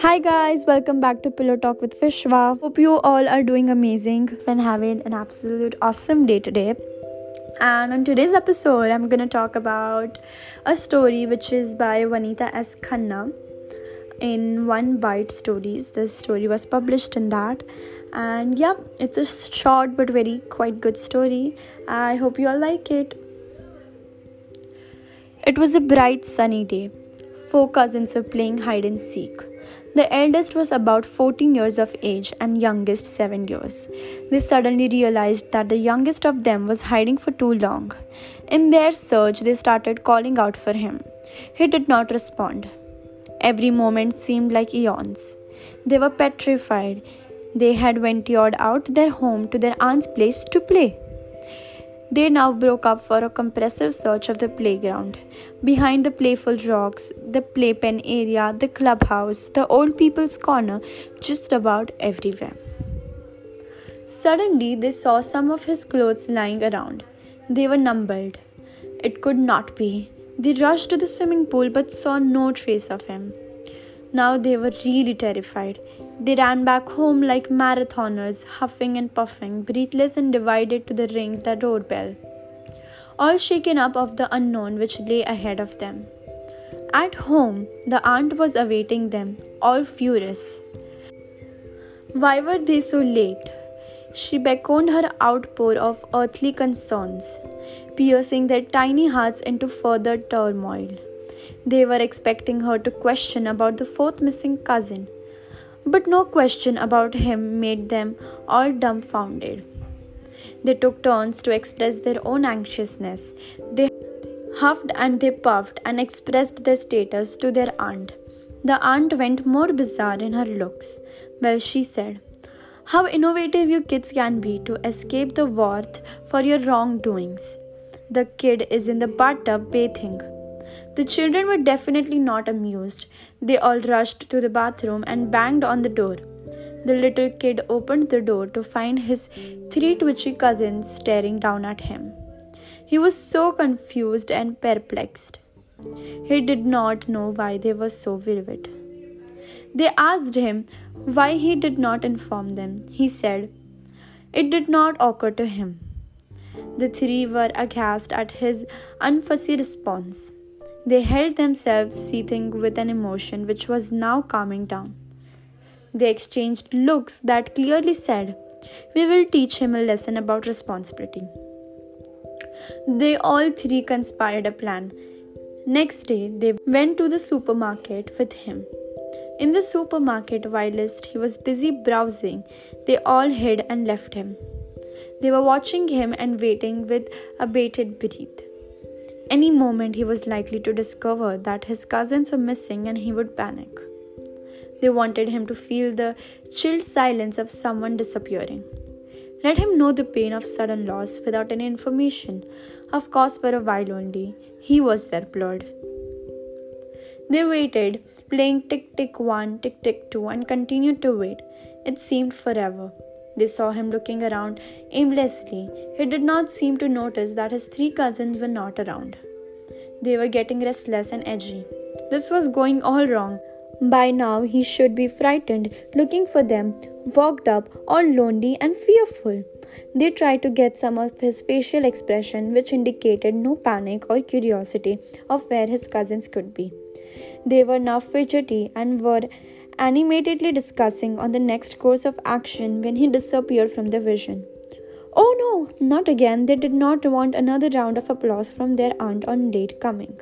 Hi guys, welcome back to Pillow Talk with Vishwa. Hope you all are doing amazing and having an absolute awesome day today. And on today's episode, I'm gonna talk about a story which is by Vanita S. Khanna in One Bite Stories. This story was published in that. And yeah, it's a short but very quite good story. I hope you all like it. It was a bright sunny day. Four cousins were playing hide and seek. The eldest was about 14 years of age and youngest 7 years. They suddenly realized that the youngest of them was hiding for too long. In their search, they started calling out for him. He did not respond. Every moment seemed like eons. They were petrified. They had ventured out their home to their aunt's place to play. They now broke up for a compressive search of the playground. Behind the playful rocks, the playpen area, the clubhouse, the old people's corner, just about everywhere. Suddenly, they saw some of his clothes lying around. They were numbered. It could not be. They rushed to the swimming pool but saw no trace of him. Now they were really terrified. They ran back home like marathoners, huffing and puffing, breathless and divided to the ring the doorbell, all shaken up of the unknown which lay ahead of them. At home, the aunt was awaiting them, all furious. Why were they so late? She beckoned her outpour of earthly concerns, piercing their tiny hearts into further turmoil. They were expecting her to question about the fourth missing cousin but no question about him made them all dumbfounded. They took turns to express their own anxiousness. They huffed and they puffed and expressed their status to their aunt. The aunt went more bizarre in her looks. Well, she said, How innovative you kids can be to escape the wrath for your wrongdoings. The kid is in the bathtub bathing. The children were definitely not amused. They all rushed to the bathroom and banged on the door. The little kid opened the door to find his three twitchy cousins staring down at him. He was so confused and perplexed. He did not know why they were so vivid. They asked him why he did not inform them. He said, It did not occur to him. The three were aghast at his unfussy response. They held themselves seething with an emotion which was now calming down. They exchanged looks that clearly said, We will teach him a lesson about responsibility. They all three conspired a plan. Next day, they went to the supermarket with him. In the supermarket, whilst he was busy browsing, they all hid and left him. They were watching him and waiting with abated breath. Any moment he was likely to discover that his cousins were missing and he would panic. They wanted him to feel the chilled silence of someone disappearing. Let him know the pain of sudden loss without any information, of course, for a while only. He was their blood. They waited, playing tick tick one, tick tick two, and continued to wait. It seemed forever. They saw him looking around aimlessly. He did not seem to notice that his three cousins were not around. They were getting restless and edgy. This was going all wrong. By now, he should be frightened, looking for them, walked up, all lonely and fearful. They tried to get some of his facial expression, which indicated no panic or curiosity of where his cousins could be. They were now fidgety and were animatedly discussing on the next course of action when he disappeared from their vision. Oh no, not again. They did not want another round of applause from their aunt on late coming.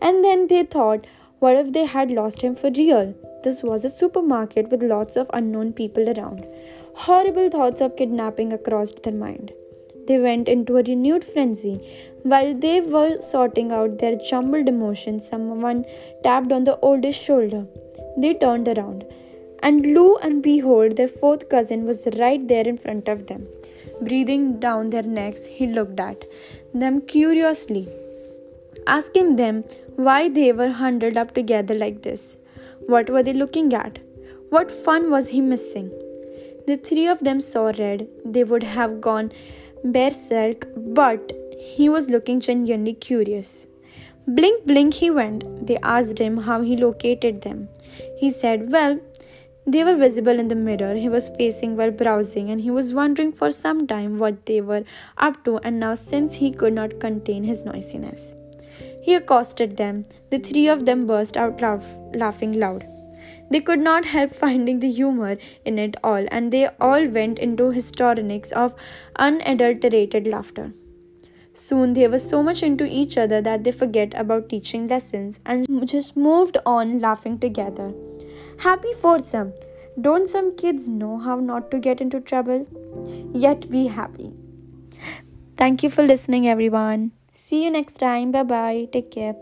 And then they thought, what if they had lost him for real? This was a supermarket with lots of unknown people around. Horrible thoughts of kidnapping crossed their mind. They went into a renewed frenzy. While they were sorting out their jumbled emotions, someone tapped on the oldest shoulder. They turned around, and lo and behold, their fourth cousin was right there in front of them. Breathing down their necks, he looked at them curiously, asking them why they were huddled up together like this. What were they looking at? What fun was he missing? The three of them saw red. They would have gone berserk, but he was looking genuinely curious. Blink, blink, he went. They asked him how he located them. He said, Well, they were visible in the mirror he was facing while browsing, and he was wondering for some time what they were up to. And now, since he could not contain his noisiness, he accosted them. The three of them burst out laugh, laughing loud. They could not help finding the humor in it all, and they all went into histrionics of unadulterated laughter. Soon they were so much into each other that they forget about teaching lessons and just moved on laughing together. Happy foursome. Don't some kids know how not to get into trouble? Yet be happy. Thank you for listening, everyone. See you next time. Bye bye. Take care.